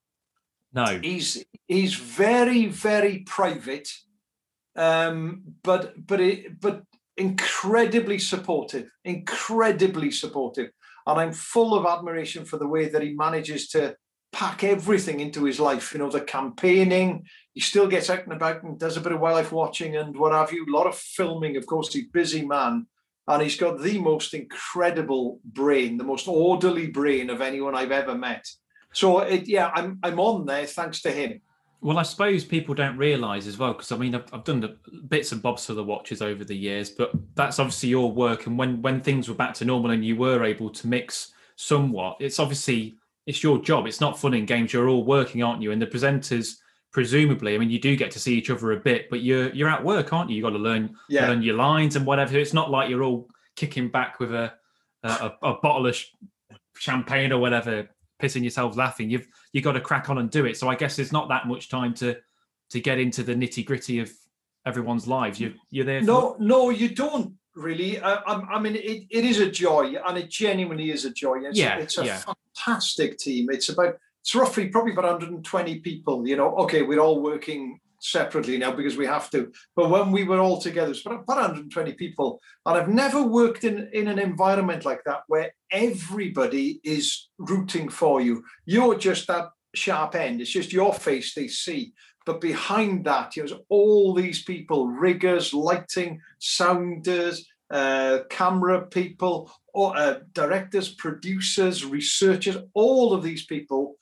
No. He's he's very, very private, um, but but it, but incredibly supportive, incredibly supportive. And I'm full of admiration for the way that he manages to pack everything into his life. You know, the campaigning, he still gets out and about and does a bit of wildlife watching and what have you, a lot of filming. Of course, he's busy man and he's got the most incredible brain, the most orderly brain of anyone I've ever met. So it, yeah, I'm I'm on there thanks to him. Well, I suppose people don't realise as well because I mean I've, I've, done the bits and bobs for the watches over the years, but that's obviously your work. And when when things were back to normal and you were able to mix somewhat, it's obviously it's your job. It's not fun in games. You're all working, aren't you? And the presenters presumably, I mean, you do get to see each other a bit, but you're you're at work, aren't you? You got to learn yeah. learn your lines and whatever. It's not like you're all kicking back with a a, a bottle of champagne or whatever, pissing yourselves laughing. You've you got to crack on and do it. So I guess there's not that much time to to get into the nitty gritty of everyone's lives. You you're there. no, no, you don't really. I, I, mean, it, it is a joy, and it genuinely is a joy. It's, yeah, it's a yeah. Fantastic team. It's about it's roughly probably about 120 people. You know, okay, we're all working separately now because we have to. But when we were all together, it's about 120 people, and I've never worked in in an environment like that where everybody is rooting for you. You're just that sharp end. It's just your face they see. But behind that, know, all these people, riggers, lighting, sounders, uh, camera people, or, uh, directors, producers, researchers, all of these people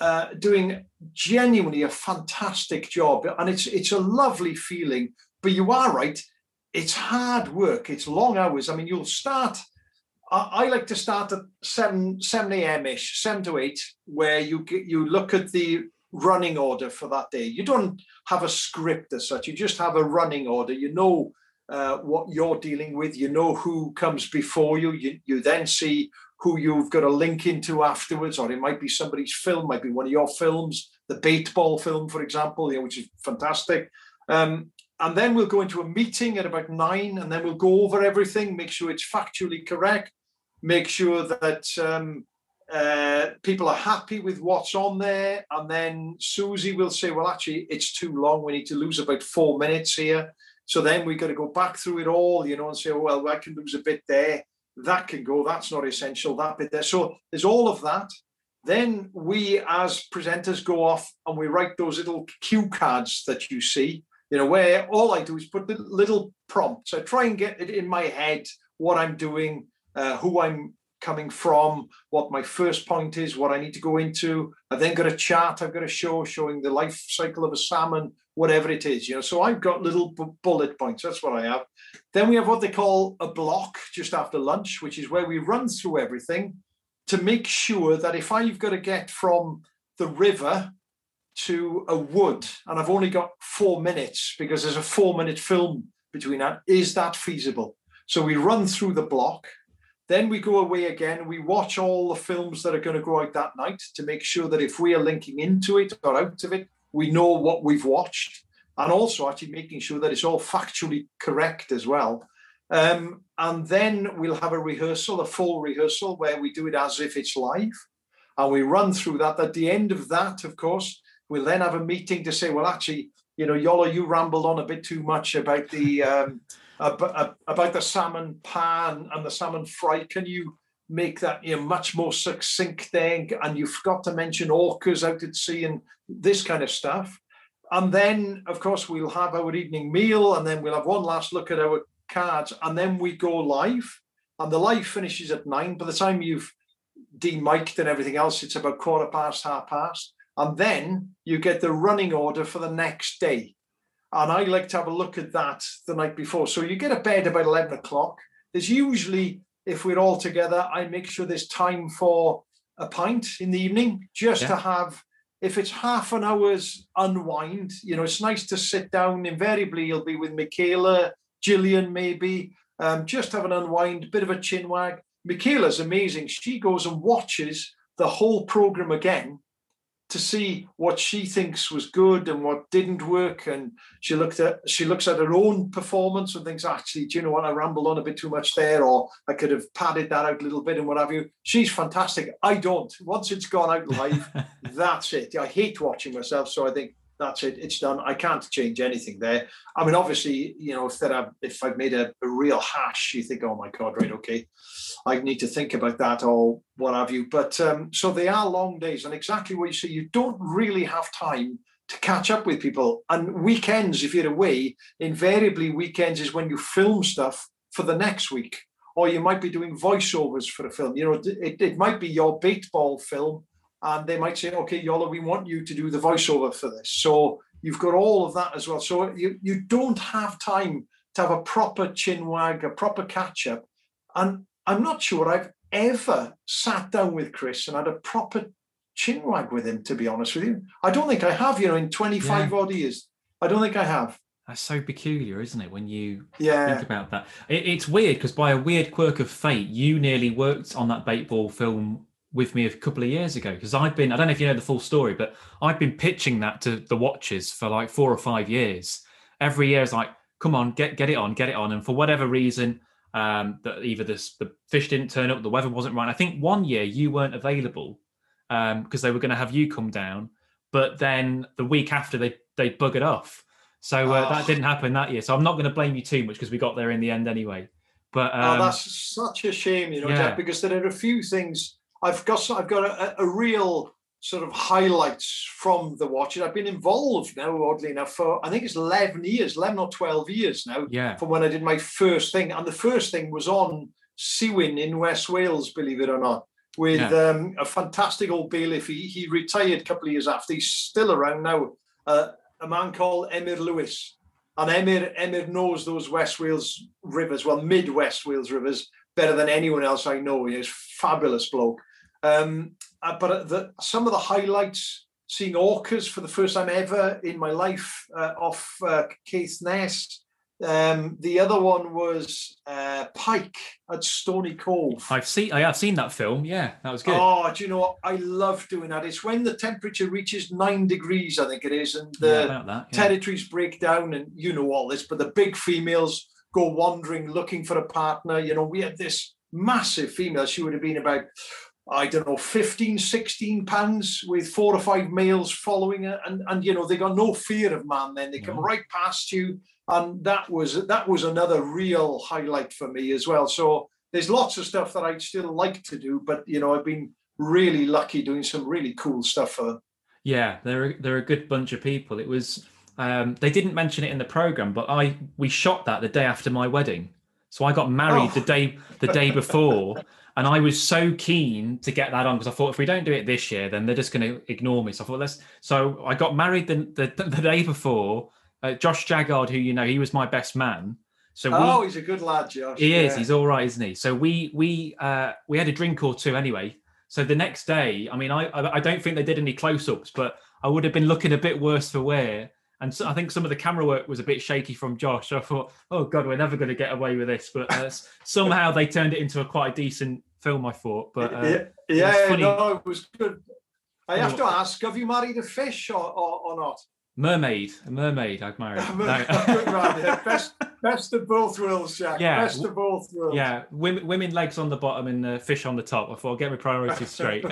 uh, doing genuinely a fantastic job, and it's it's a lovely feeling. But you are right; it's hard work. It's long hours. I mean, you'll start. I, I like to start at seven seven a.m. ish, seven to eight, where you get you look at the running order for that day. You don't have a script as such. You just have a running order. You know uh, what you're dealing with. You know who comes before you. You you then see who you've got a link into afterwards, or it might be somebody's film, might be one of your films, the bait ball film, for example, you know, which is fantastic. Um, and then we'll go into a meeting at about nine, and then we'll go over everything, make sure it's factually correct, make sure that um, uh, people are happy with what's on there. And then Susie will say, well, actually, it's too long. We need to lose about four minutes here. So then we've got to go back through it all, you know, and say, oh, well, I can lose a bit there that can go, that's not essential, that bit there. So there's all of that. Then we as presenters go off and we write those little cue cards that you see, you know, where all I do is put the little prompts. I try and get it in my head what I'm doing, uh, who I'm coming from, what my first point is, what I need to go into. I've then got a chart I've got a show showing the life cycle of a salmon, whatever it is, you know. So I've got little bullet points. That's what I have. Then we have what they call a block just after lunch, which is where we run through everything to make sure that if I've got to get from the river to a wood and I've only got four minutes because there's a four minute film between that, is that feasible? So we run through the block then we go away again. We watch all the films that are going to go out that night to make sure that if we are linking into it or out of it, we know what we've watched. And also actually making sure that it's all factually correct as well. Um, and then we'll have a rehearsal, a full rehearsal, where we do it as if it's live. And we run through that. At the end of that, of course, we'll then have a meeting to say, well, actually, you know, Iolo, you rambled on a bit too much about the um, about, about the salmon parr and the salmon fry. Can you make that you know, much more succinct there? And you forgot to mention orcas out at sea and this kind of stuff. And then, of course, we'll have our evening meal, and then we'll have one last look at our cards, and then we go live. And the live finishes at nine. By the time you've demiked and everything else, it's about quarter past, half past. And then you get the running order for the next day. And I like to have a look at that the night before. So you get a bed about 11 o'clock. There's usually, if we're all together, I make sure there's time for a pint in the evening just yeah. to have, if it's half an hour's unwind, you know, it's nice to sit down. Invariably, you'll be with Michaela, Gillian, maybe, um, just have an unwind, bit of a chin wag. Michaela's amazing. She goes and watches the whole program again to see what she thinks was good and what didn't work. And she looked at she looks at her own performance and thinks, actually, do you know what? I rambled on a bit too much there, or I could have padded that out a little bit and what have you. She's fantastic. I don't. Once it's gone out live, that's it. I hate watching myself, so I think that's it. It's done. I can't change anything there. I mean, obviously, you know, if there are, if I've made a, a real hash, you think, oh my god, right, okay, I need to think about that or what have you. But um, so they are long days, and exactly what you say, you don't really have time to catch up with people. And weekends, if you're away, invariably weekends is when you film stuff for the next week, or you might be doing voiceovers for a film. You know, it, it might be your bait film, and they might say, "Okay, Iolo, we want you to do the voiceover for this." So you've got all of that as well. So you you don't have time to have a proper chin wag, a proper catch up, and I'm not sure I've ever sat down with Chris and had a proper chin wag with him, to be honest with you. I don't think I have, you know, in 25 yeah. odd years. I don't think I have. That's so peculiar, isn't it? When you Yeah. think about that, it, it's weird because by a weird quirk of fate, you nearly worked on that bait ball film with me a couple of years ago. Because I've been, I don't know if you know the full story, but I've been pitching that to the watches for like four or five years. Every year, it's like, come on, get get it on, get it on. And for whatever reason, um, that either this, the fish didn't turn up, the weather wasn't right. I think one year you weren't available because they were going to have you come down, but then the week after they they buggered off. So uh, that Oh. didn't happen that year. So I'm not going to blame you too much because we got there in the end anyway. But um, oh, that's such a shame, you know, yeah. Jack, because there are a few things I've got. I've got a, a real sort of highlights from the watches. I've been involved now, oddly enough, for I think it's eleven years, eleven or twelve years now, yeah, from when I did my first thing. And the first thing was on Sewin in West Wales, believe it or not, with um, a fantastic old bailiff. He, he retired a couple of years after. He's still around now. Uh, a man called Emyr Lewis. And Emyr, Emyr knows those West Wales rivers, well, mid West Wales rivers, better than anyone else I know. He's a fabulous bloke. Um, uh, but the, some of the highlights, seeing orcas for the first time ever in my life uh, off uh, Caithness. Um, the other one was uh, Pike at Stoney Cove. I've seen I have seen that film. Yeah, that was good. Oh, do you know what? I love doing that. It's when the temperature reaches nine degrees, I think it is, and the yeah, that. Yeah. territories break down, and you know all this, but the big females go wandering looking for a partner. You know, we had this massive female. She would have been about, I don't know, 15, 16 pounds with four or five males following it. And, and you know, they got no fear of man then. They come No. right past you. And that was that was another real highlight for me as well. So there's lots of stuff that I'd still like to do, but you know, I've been really lucky doing some really cool stuff for them. Yeah, they're a- they're a good bunch of people. It was um, they didn't mention it in the program, but I we shot that the day after my wedding. So I got married Oh. the day the day before, and I was so keen to get that on because I thought if we don't do it this year, then they're just going to ignore me. So I thought let's. So I got married the the, the day before. Uh, Josh Jaggard, who you know, he was my best man. So we, Oh, he's a good lad, Josh. he is. Yeah. He's all right, isn't he? So we we uh we had a drink or two anyway. So the next day, I mean, I I I don't think they did any close-ups, but I would have been looking a bit worse for wear. And so I think some of the camera work was a bit shaky from Josh. So I thought, oh god, we're never going to get away with this. But uh, somehow they turned it into a quite a decent film, I thought. But uh, yeah, yeah funny. no, it was good. I have to ask: Have you married a fish or, or, or not? mermaid, a mermaid, I've married. good No. man, yeah. Best, best of both worlds, Jack. Yeah. Best of both worlds. yeah, women, women legs on the bottom and uh, fish on the top. I thought I'll get my priorities straight.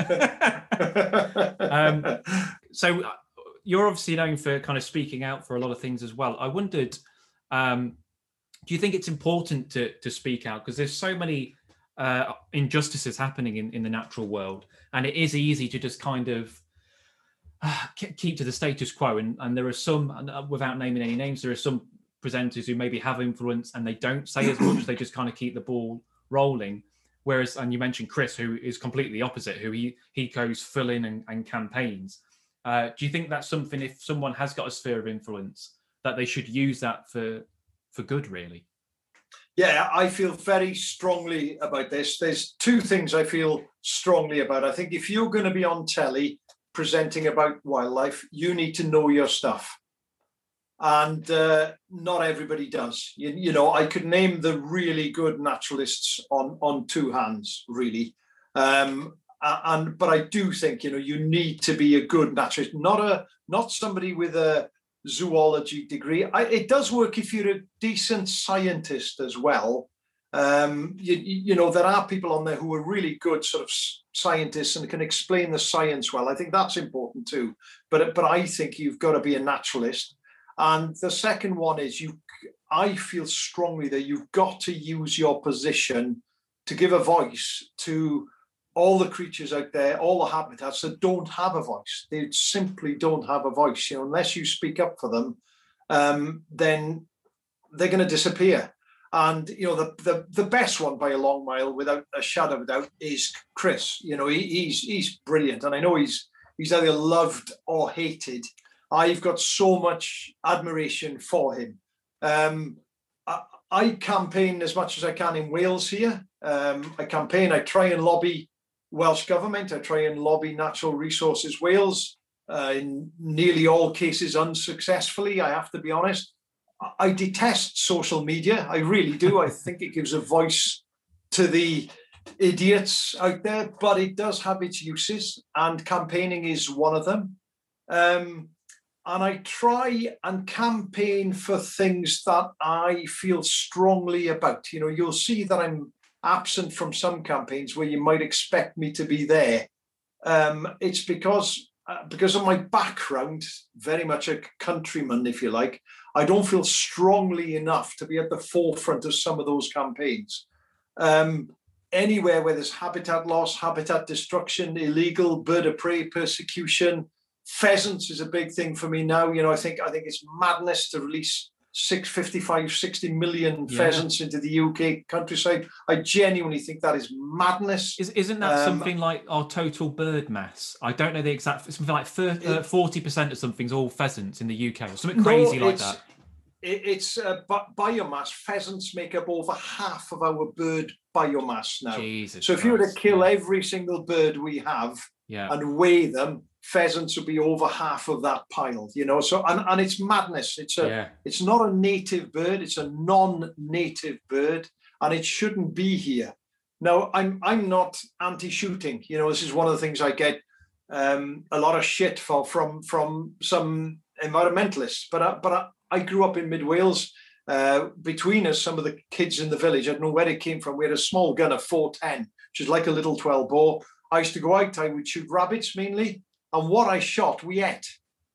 Um, so uh, you're obviously known for kind of speaking out for a lot of things as well. I wondered, um, do you think it's important to to speak out because there's so many uh, injustices happening in, in the natural world, and it is easy to just kind of uh, keep to the status quo. And, and there are some, uh, without naming any names, there are some presenters who maybe have influence and they don't say as much. they just kind of keep the ball rolling. Whereas, and you mentioned Chris, who is completely opposite, who he he goes full in and, and campaigns. Uh, do you think that's something if someone has got a sphere of influence that they should use that for for good, really? Yeah, I feel very strongly about this. There's two things I feel strongly about. I think if you're going to be on telly presenting about wildlife, you need to know your stuff. And uh, not everybody does. You, you know, I could name the really good naturalists on on two hands, really. Um, a- and but I do think you know you need to be a good naturalist, not a not somebody with a zoology degree. I, it does work if you're a decent scientist as well. Um, you you know, there are people on there who are really good sort of scientists and can explain the science well. I think that's important too. But but I think you've got to be a naturalist. And the second one is you. I feel strongly that you've got to use your position to give a voice to all the creatures out there, all the habitats that don't have a voice. They simply don't have a voice. You know, unless you speak up for them, um, then they're going to disappear. And you know, the, the the best one by a long mile, without a shadow of a doubt, is Chris. You know, he, he's he's brilliant, and I know he's he's either loved or hated. I've got so much admiration for him. Um, I, I campaign as much as I can in Wales here. Um, I campaign. I try and lobby Welsh government. I try and lobby Natural Resources Wales. Uh, in nearly all cases, unsuccessfully. I have to be honest. I detest social media. I really do. I think it gives a voice to the idiots out there, but it does have its uses, and campaigning is one of them. Um, and I try and campaign for things that I feel strongly about. You know, you'll see that I'm absent from some campaigns where you might expect me to be there. Um, it's because uh, because of my background, very much a countryman, if you like. I don't feel strongly enough to be at the forefront of some of those campaigns. Um, anywhere where there's habitat loss, habitat destruction, illegal bird of prey persecution, pheasants is a big thing for me now. You know, I think I think it's madness to release 655, 60 million yeah. pheasants into the UK countryside. I genuinely think that is madness. Is, not that um, something like our total bird mass? I don't know the exact, something like 30, uh, 40% of something's all pheasants in the UK or something crazy no, like that. It, it's uh, biomass. Pheasants make up over half of our bird biomass now. Jesus so if you were to kill every single bird we have yeah. and weigh them, pheasants would be over half of that pile, you know. So and, and it's madness. It's a yeah. it's not a native bird, it's a non-native bird, and it shouldn't be here. Now, I'm I'm not anti-shooting. You know, this is one of the things I get um, a lot of shit for from from some environmentalists. But I, but I, I grew up in mid Wales. Uh, between us, some of the kids in the village, I don't know where it came from. We had a small gun, a 410, which is like a little 12 bore. I used to go out, I would shoot rabbits mainly, and what I shot, we ate.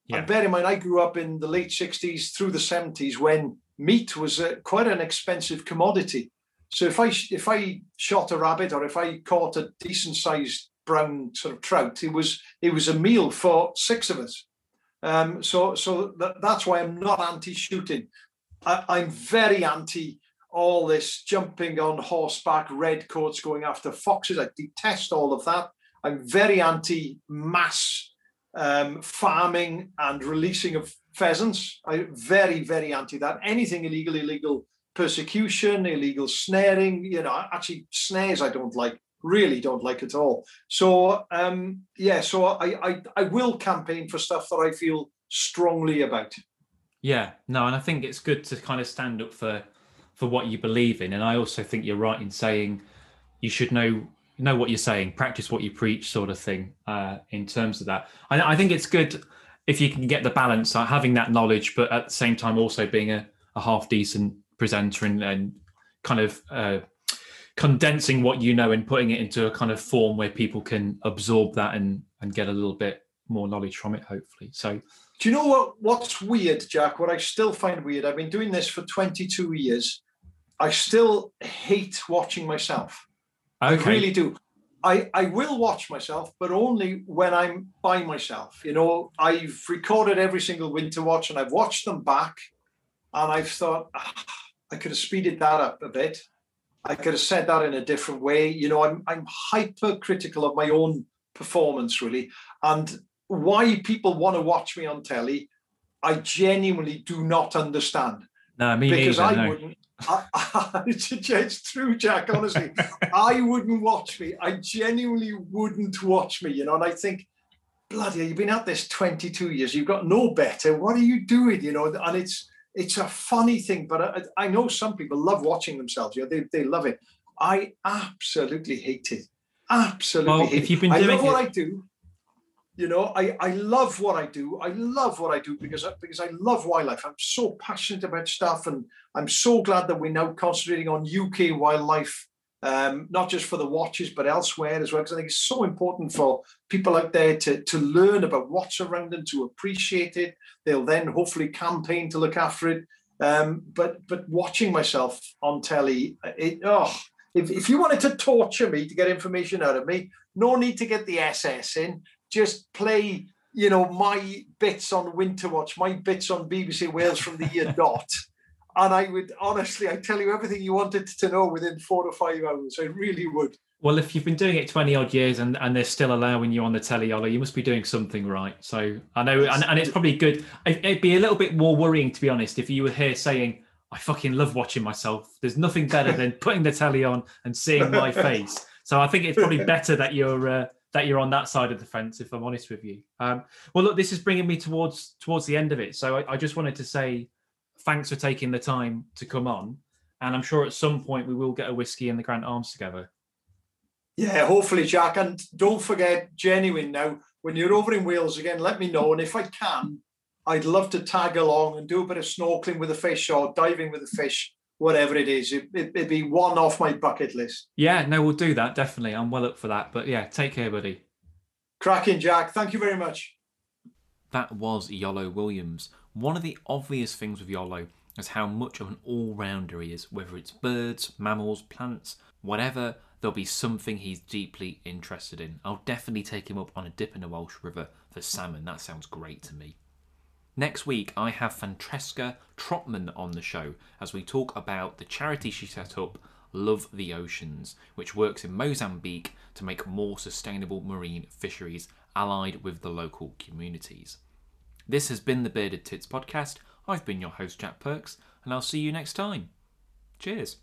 Yeah. And bear in mind, I grew up in the late 60s through the 70s when meat was a, quite an expensive commodity. So if I if I shot a rabbit or if I caught a decent sized brown sort of trout, it was it was a meal for six of us. Um, so so that, that's why I'm not anti-shooting. I, am very anti all this jumping on horseback, red coats going after foxes. I detest all of that. I'm very anti mass um, farming and releasing of pheasants. I'm very, very anti that. Anything illegal, illegal persecution, illegal snaring, you know, actually snares I don't like, really don't like at all. So um, yeah, so I, I I will campaign for stuff that I feel strongly about. Yeah, no, and I think it's good to kind of stand up for for what you believe in. And I also think you're right in saying you should know know what you're saying, practice what you preach, sort of thing. Uh, in terms of that, I, I think it's good if you can get the balance, uh, having that knowledge, but at the same time also being a, a half decent presenter and, and kind of uh, condensing what you know and putting it into a kind of form where people can absorb that and and get a little bit more knowledge from it, hopefully. So. Do you know what? What's weird, Jack? What I still find weird. I've been doing this for 22 years. I still hate watching myself. Okay. I really do. I, I will watch myself, but only when I'm by myself. You know, I've recorded every single winter watch and I've watched them back and I've thought, ah, I could have speeded that up a bit. I could have said that in a different way. You know, I'm I'm hyper critical of my own performance, really. And why people want to watch me on telly, I genuinely do not understand. No, me because neither, I no. wouldn't. I, I, it's true, Jack. Honestly, I wouldn't watch me. I genuinely wouldn't watch me. You know, and I think, bloody, you've been at this 22 years. You've got no better. What are you doing? You know, and it's it's a funny thing, but I, I know some people love watching themselves. You know, they they love it. I absolutely hate it. Absolutely. Well, hate if you've been doing I love it, what I do you know I, I love what i do. I love what i do because because i love wildlife. I'm so passionate about stuff and i'm so glad that we're now concentrating on uk wildlife um, not just for the watches but elsewhere as well because i think it's so important for people out there to, to learn about what's around them to appreciate it. They'll then hopefully campaign to look after it. Um, but but watching myself on telly it oh if, if you wanted to torture me to get information out of me no need to get the ss in just play, you know, my bits on Winter Watch, my bits on BBC Wales from the year dot. And I would honestly, I tell you everything you wanted to know within four or five hours. I really would. Well, if you've been doing it 20 odd years and, and they're still allowing you on the telly, Ollie, you must be doing something right. So I know, and, and it's probably good. It'd be a little bit more worrying, to be honest, if you were here saying, I fucking love watching myself. There's nothing better than putting the telly on and seeing my face. So I think it's probably better that you're uh, that you're on that side of the fence. If I'm honest with you. Um, well, look, this is bringing me towards towards the end of it. So I, I just wanted to say thanks for taking the time to come on. And I'm sure at some point we will get a whiskey in the Grant Arms together. Yeah, hopefully, Jack. And don't forget, genuine now, when you're over in Wales again, let me know. And if I can, I'd love to tag along and do a bit of snorkeling with the fish or diving with the fish, whatever it is. It, it, it'd be one off my bucket list. Yeah, no, we'll do that. Definitely. I'm well up for that. But yeah, take care, buddy. Cracking, Jack. Thank you very much. That was Iolo Williams. One of the obvious things with Iolo is how much of an all rounder he is, whether it's birds, mammals, plants, whatever, there'll be something he's deeply interested in. I'll definitely take him up on a dip in the Welsh River for salmon. That sounds great to me. Next week, I have Francesca Trotman on the show as we talk about the charity she set up, Love the Oceans, which works in Mozambique to make more sustainable marine fisheries allied with the local communities. This has been the Bearded Tits podcast. I've been your host, Jack Perks, and I'll see you next time. Cheers.